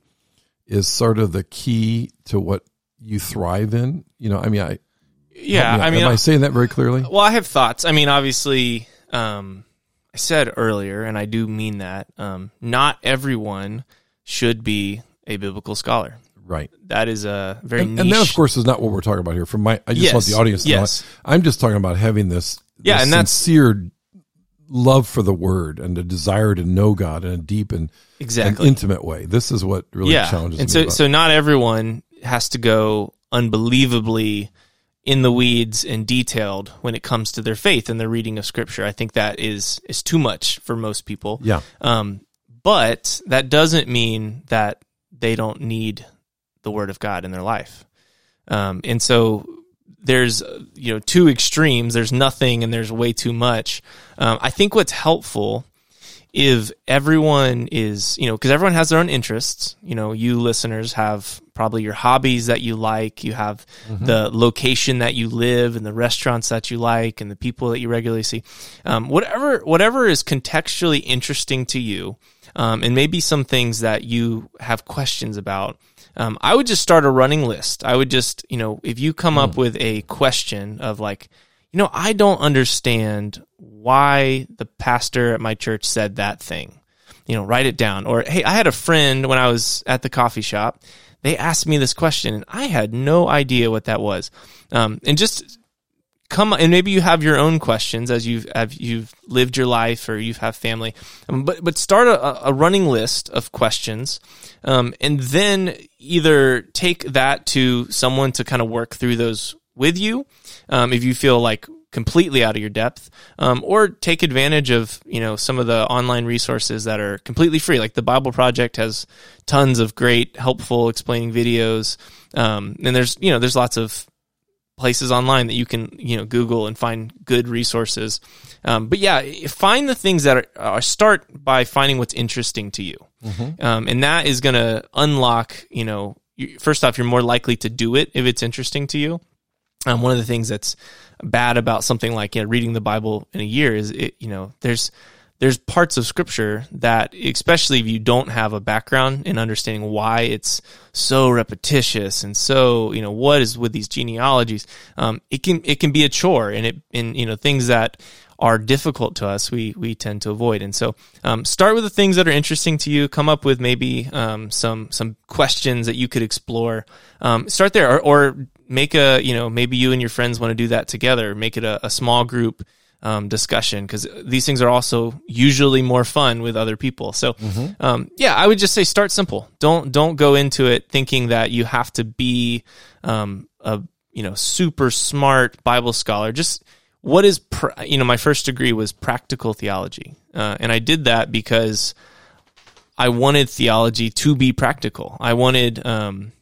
is sort of the key to what you thrive in? You know, I mean, I yeah, me, I mean, am I saying that very clearly? Well, I have thoughts. I mean, obviously, um, I said earlier, and I do mean that. Um, not everyone should be a biblical scholar. Right. That is a very And, niche. and that, of course, is not what we're talking about here. From my, I just Yes, want the audience to yes. know. I'm just talking about having this, Yeah, this and that's- sincere love for the Word and a desire to know God in a deep and, and exactly. intimate way. This is what really yeah, challenges and me. so so not everyone has to go unbelievably in the weeds and detailed when it comes to their faith and their reading of Scripture. I think that is is too much for most people. yeah, Um, but that doesn't mean that they don't need the word of God in their life. Um, and so there's, you know, two extremes. There's nothing and there's way too much. Um, I think what's helpful if everyone is, you know, because everyone has their own interests. You know, you listeners have probably your hobbies that you like. You have the location that you live and the restaurants that you like and the people that you regularly see. Um, whatever, whatever is contextually interesting to you, um, and maybe some things that you have questions about. Um, I would just start a running list. I would just, you know, if you come up with a question of like, you know, I don't understand why the pastor at my church said that thing. You know, write it down. Or, hey, I had a friend when I was at the coffee shop. They asked me this question and I had no idea what that was. Um, and just come and maybe you have your own questions as you've have you've lived your life or you have family um, but but start a, a running list of questions um, and then either take that to someone to kind of work through those with you um, if you feel like completely out of your depth um, or take advantage of you know some of the online resources that are completely free like the bible project has tons of great helpful explaining videos um, and there's you know there's lots of places online that you can you know Google and find good resources. Um, but yeah, find the things that are, are start by finding what's interesting to you, um, and that is going to unlock. You know, you, first off, you're more likely to do it if it's interesting to you. Um, one of the things that's bad about something like you know, reading the Bible in a year is it, you know there's there's parts of scripture that especially if you don't have a background in understanding why it's so repetitious and so you know what is with these genealogies um, it can it can be a chore and it and you know things that are difficult to us we we tend to avoid. And so um, start with the things that are interesting to you. Come up with maybe um, some some questions that you could explore. Um, start there or, or make a you know maybe you and your friends want to do that together make it a, a small group um, discussion because these things are also usually more fun with other people. So, um, yeah, I would just say start simple. Don't don't go into it thinking that you have to be um, a you know super smart Bible scholar. Just what is pr- you know my first degree was practical theology, uh, and I did that because I wanted theology to be practical. I wanted um,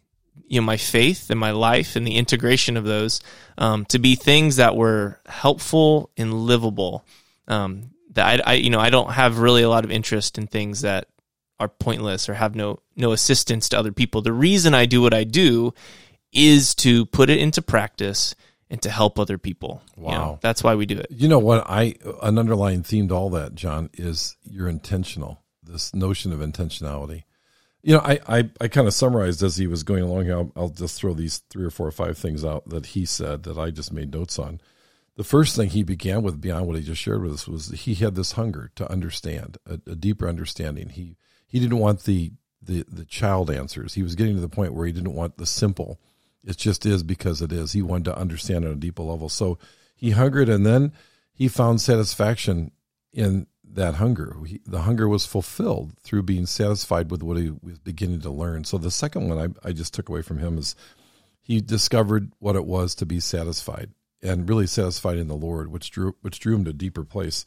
you know my faith and my life and the integration of those um, to be things that were helpful and livable. Um, that I, I you know I don't have really a lot of interest in things that are pointless or have no no assistance to other people. The reason I do what I do is to put it into practice and to help other people. You know, Wow. that's why we do it. You know what? I an underlying theme to all that, John, is you're intentional. This notion of intentionality. You know, I I, I kind of summarized as he was going along here. I'll, I'll just throw these three or four or five things out that he said that I just made notes on. The first thing he began with, beyond what he just shared with us, was he had this hunger to understand, a, a deeper understanding. He he didn't want the the the child answers. He was getting to the point where he didn't want the simple. It just is because it is. He wanted to understand on a deeper level. So he hungered, and then he found satisfaction in that hunger. He, the hunger was fulfilled through being satisfied with what he was beginning to learn. So the second one I, I just took away from him is he discovered what it was to be satisfied and really satisfied in the Lord, which drew which drew him to a deeper place.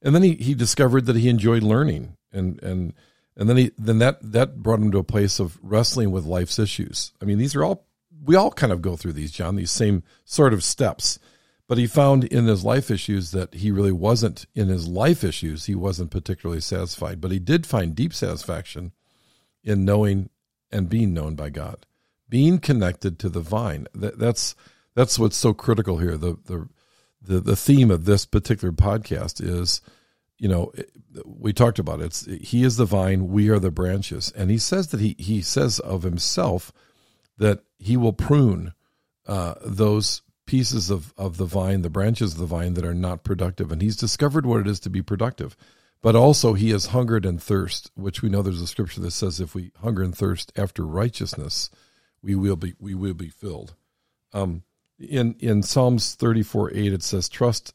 And then he, he discovered that he enjoyed learning and and and then he then that that brought him to a place of wrestling with life's issues. I mean, these are all we all kind of go through these, John, these same sort of steps. But he found in his life issues that he really wasn't in his life issues he wasn't particularly satisfied. But he did find deep satisfaction in knowing and being known by god being connected to the vine. That, that's that's what's so critical here. The the the, the theme of this particular podcast is you know we talked about it. it's he is the vine we are the branches. And he says that he he says of himself that he will prune uh, those pieces of, of the vine, the branches of the vine that are not productive. And he's discovered what it is to be productive. But also he has hungered and thirst, which we know there's a scripture that says if we hunger and thirst after righteousness, we will be we will be filled. Um, in in Psalms 34 8 it says, Trust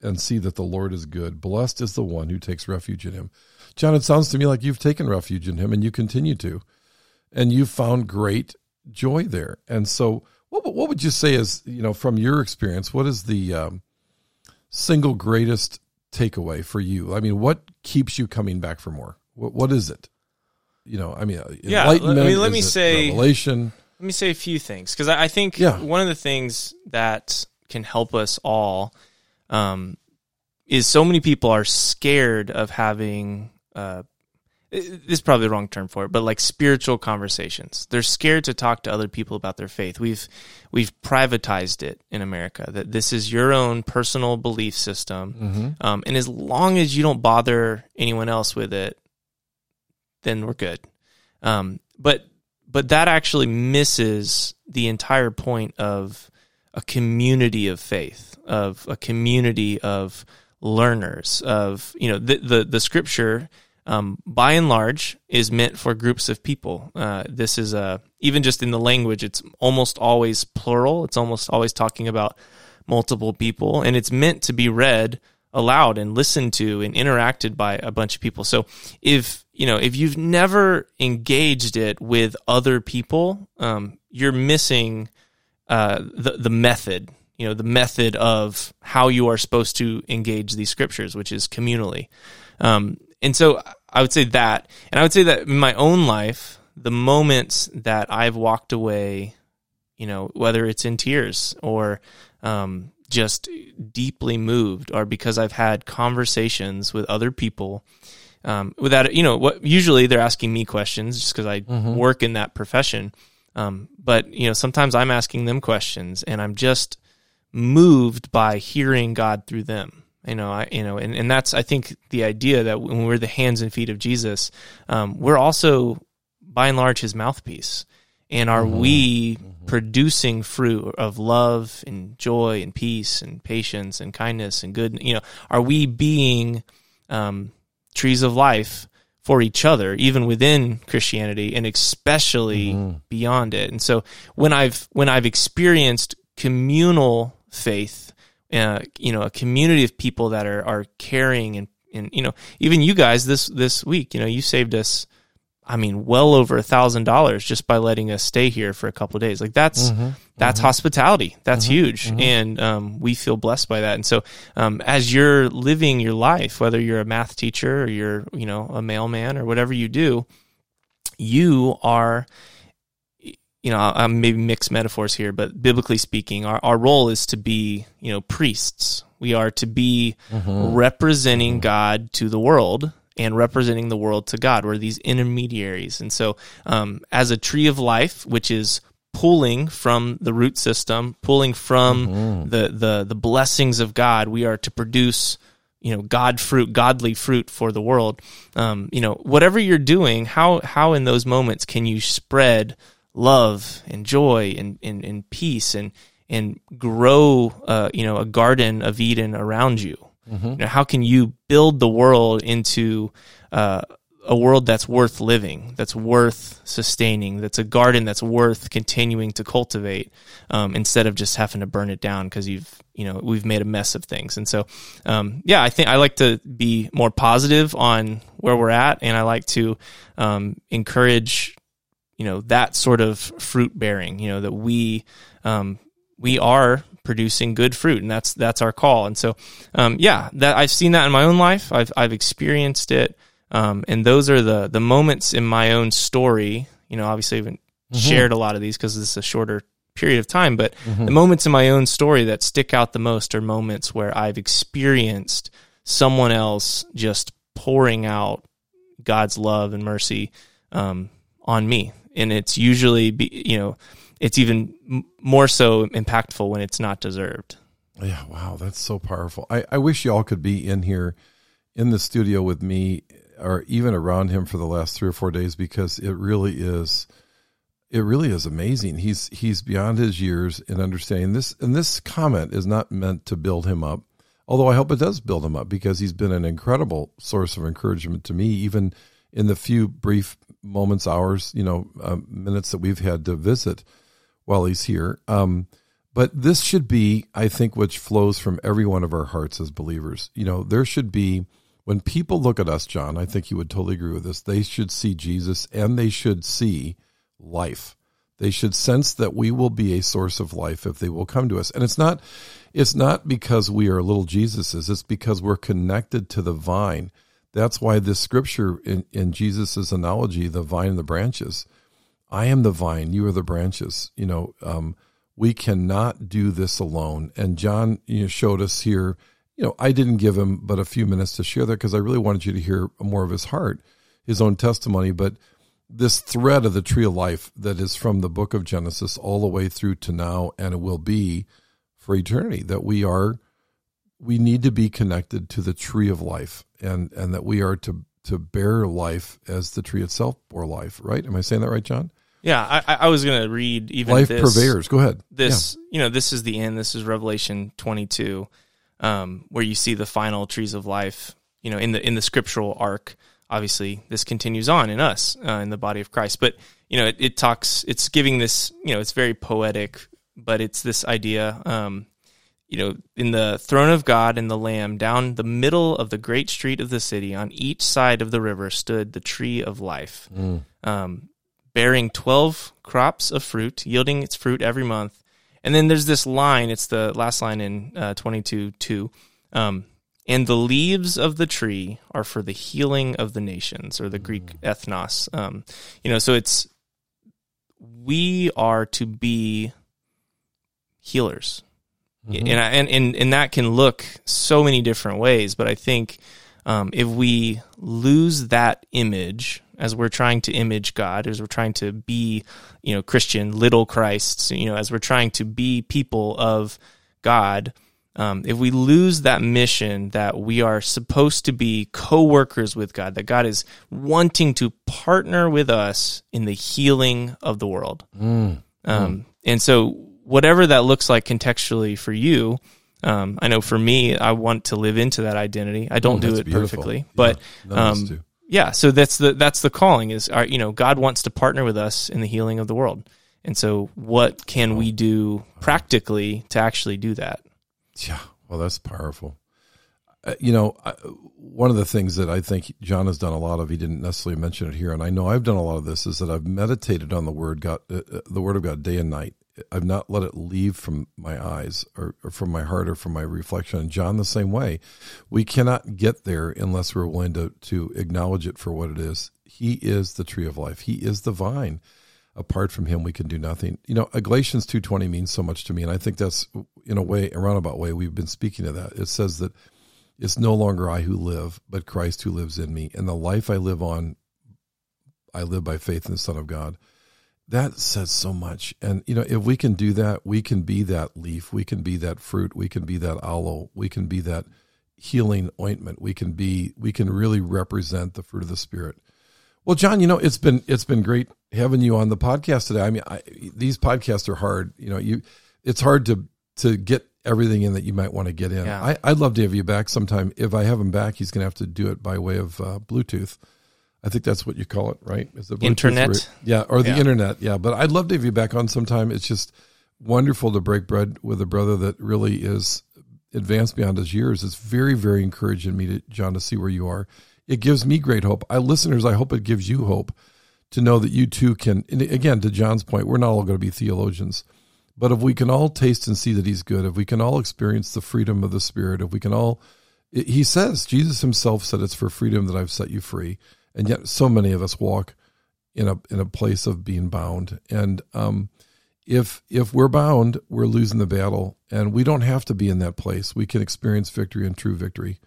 and see that the Lord is good. Blessed is the one who takes refuge in him. John, it sounds to me like you've taken refuge in him and you continue to. And you've found great joy there. And so what what would you say is you know from your experience? What is the um, single greatest takeaway for you? I mean, what keeps you coming back for more? What what is it? You know, I mean, yeah. I mean, let me say revelation. Let me say a few things because I, I, think yeah. one of the things that can help us all um, is so many people are scared of having uh, this is probably the wrong term for it, but like spiritual conversations. They're scared to talk to other people about their faith. We've we've privatized it in America that this is your own personal belief system, mm-hmm. um, and as long as you don't bother anyone else with it, then we're good. Um, but but that actually misses the entire point of a community of faith, of a community of learners, of you know the the, the scripture um, by and large is meant for groups of people. Uh, this is a even just in the language, it's almost always plural. It's almost always talking about multiple people, and it's meant to be read aloud and listened to and interacted by a bunch of people. So if you know if you've never engaged it with other people, um, you're missing uh, the the method. You know the method of how you are supposed to engage these scriptures, which is communally. Um, and so I would say that, and I would say that in my own life, the moments that I've walked away, you know, whether it's in tears or um, just deeply moved, are because I've had conversations with other people. Um, without you know what usually they're asking me questions just because I mm-hmm. work in that profession. Um, but you know sometimes I'm asking them questions and I'm just moved by hearing God through them you know I, you know and, and that's i think the idea that when we're the hands and feet of jesus um, we're also by and large his mouthpiece and are mm-hmm. we mm-hmm. producing fruit of love and joy and peace and patience and kindness and good you know are we being um, trees of life for each other even within christianity and especially mm-hmm. beyond it and so when i've when i've experienced communal faith uh, you know, a community of people that are are caring and and you know, even you guys this this week, you know, you saved us. I mean, well over a thousand dollars just by letting us stay here for a couple days. Like that's mm-hmm, that's mm-hmm. hospitality. That's mm-hmm, huge, mm-hmm. and um, we feel blessed by that. And so, um, as you're living your life, whether you're a math teacher or you're you know a mailman or whatever you do, you are you know, I'm maybe mixed metaphors here, but biblically speaking, our, our role is to be, you know, priests. We are to be mm-hmm. representing mm-hmm. God to the world and representing the world to God. We're these intermediaries. And so, um, as a tree of life, which is pulling from the root system, pulling from mm-hmm. the, the, the blessings of God, we are to produce, you know, God fruit, godly fruit for the world. Um, you know, whatever you're doing, how, how in those moments can you spread love and joy and, and, and peace and and grow uh, you know a garden of Eden around you. Mm-hmm. you know, how can you build the world into uh, a world that's worth living, that's worth sustaining, that's a garden that's worth continuing to cultivate, um, instead of just having to burn it down because you've you know we've made a mess of things. And so, um, yeah, I think I like to be more positive on where we're at, and I like to um, encourage you know that sort of fruit bearing you know that we um, we are producing good fruit and that's that's our call and so um, yeah that I've seen that in my own life I've I've experienced it um, and those are the the moments in my own story you know obviously I haven't mm-hmm. shared a lot of these because this is a shorter period of time. But Mm-hmm. the moments in my own story that stick out the most are moments where I've experienced someone else just pouring out God's love and mercy um, on me, and it's usually be, you know it's even more so impactful when it's not deserved. Yeah, wow, that's so powerful. I, I wish y'all could be in here in the studio with me or even around him for the last three or four days because it really is it really is amazing. He's he's beyond his years in understanding this and this comment is not meant to build him up. Although I hope it does build him up because he's been an incredible source of encouragement to me, even in the few brief moments, hours, you know, um, minutes that we've had to visit while he's here. Um, but this should be, I think, which flows from every one of our hearts as believers. You know, there should be, when people look at us, John, I think you would totally agree with this, they should see Jesus and they should see life. They should sense that we will be a source of life if they will come to us. And it's not, it's not because we are little Jesuses. It's because we're connected to the vine. That's why this scripture in, in Jesus' analogy, the vine and the branches, I am the vine, you are the branches. You know, um, we cannot do this alone. And John you know, showed us here, you know, I didn't give him but a few minutes to share that because I really wanted you to hear more of his heart, his own testimony. But this thread of the tree of life that is from the book of Genesis all the way through to now, and it will be for eternity, that we are, we need to be connected to the tree of life and, and that we are to, to bear life as the tree itself bore life, right? Am I saying that right, John? Yeah, I, I- was going to read even life this, purveyors. Go ahead. This, you know, this is the end. This is Revelation 22, um, where you see the final trees of life. You know, in the in the scriptural arc. Obviously, this continues on in us uh, in the body of Christ. But you know, it, it talks. It's giving this. You know, it's very poetic, but it's this idea. Um, you know, in the throne of God and the Lamb, down the middle of the great street of the city, on each side of the river, stood the tree of life, um, bearing 12 crops of fruit, yielding its fruit every month. And then there's this line, it's the last line in uh, 22 2. Um, and the leaves of the tree are for the healing of the nations, or the Greek ethnos. Um, you know, so it's we are to be healers and, I, and and and that can look so many different ways. But I think um, if we lose that image as we're trying to image God, as we're trying to be, you know, Christian little Christs, you know, as we're trying to be people of God. Um, if we lose that mission that we are supposed to be co-workers with God, that God is wanting to partner with us in the healing of the world, Mm. um, and so, whatever that looks like contextually for you, um, I know for me, I want to live into that identity. I don't Oh, do it beautiful. perfectly, Yeah, but us um, yeah. So that's the that's the calling is, our, you know, God wants to partner with us in the healing of the world. And so, what can we do practically to actually do that? Yeah, well, that's powerful. Uh, you know, I, one of the things that I think John has done a lot of, he didn't necessarily mention it here, and I know I've done a lot of this, is that I've meditated on the word God, uh, uh, the word of God, day and night. I've not let it leave from my eyes or, or from my heart or from my reflection. And John, the same way, we cannot get there unless we're willing to to acknowledge it for what it is. He is the tree of life. He is the vine apart from him we can do nothing you know galatians 2.20 means so much to me and i think that's in a way a roundabout way we've been speaking of that it says that it's no longer i who live but christ who lives in me and the life i live on i live by faith in the son of god that says so much and you know if we can do that we can be that leaf we can be that fruit we can be that aloe we can be that healing ointment we can be we can really represent the fruit of the spirit well, John, you know it's been it's been great having you on the podcast today. I mean, I, these podcasts are hard. You know, you it's hard to to get everything in that you might want to get in. Yeah. I, I'd love to have you back sometime. If I have him back, he's going to have to do it by way of uh, Bluetooth. I think that's what you call it, right? Is it Internet? or- yeah, or the Yeah. internet. Yeah, but I'd love to have you back on sometime. It's just wonderful to break bread with a brother that really is advanced beyond his years. It's very, very encouraging me to John to see where you are. It gives me great hope. I listeners, I hope it gives you hope to know that you too can. And again, to John's point, we're not all going to be theologians, but if we can all taste and see that He's good, if we can all experience the freedom of the Spirit, if we can all, He says, Jesus Himself said, "It's for freedom that I've set you free," and yet so many of us walk in a in a place of being bound. And um, if if we're bound, we're losing the battle, and we don't have to be in that place. We can experience victory and true victory.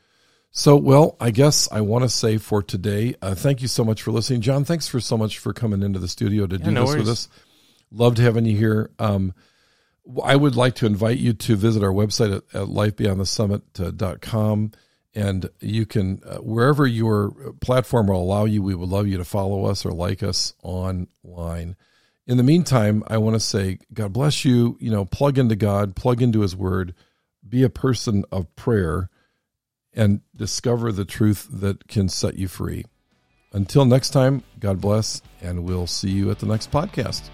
So, well, I guess I want to say for today, uh, thank you so much for listening, John. Thanks for so much for coming into the studio to Yeah, do no this worries. with us. Loved having you here. Um, I would like to invite you to visit our website at, at lifebeyondthesummit.com. And you can, uh, wherever your platform will allow you, we would love you to follow us or like us online. In the meantime, I want to say, God bless you. You know, plug into God, plug into His Word, be a person of prayer, and discover the truth that can set you free. Until next time, God bless, and we'll see you at the next podcast.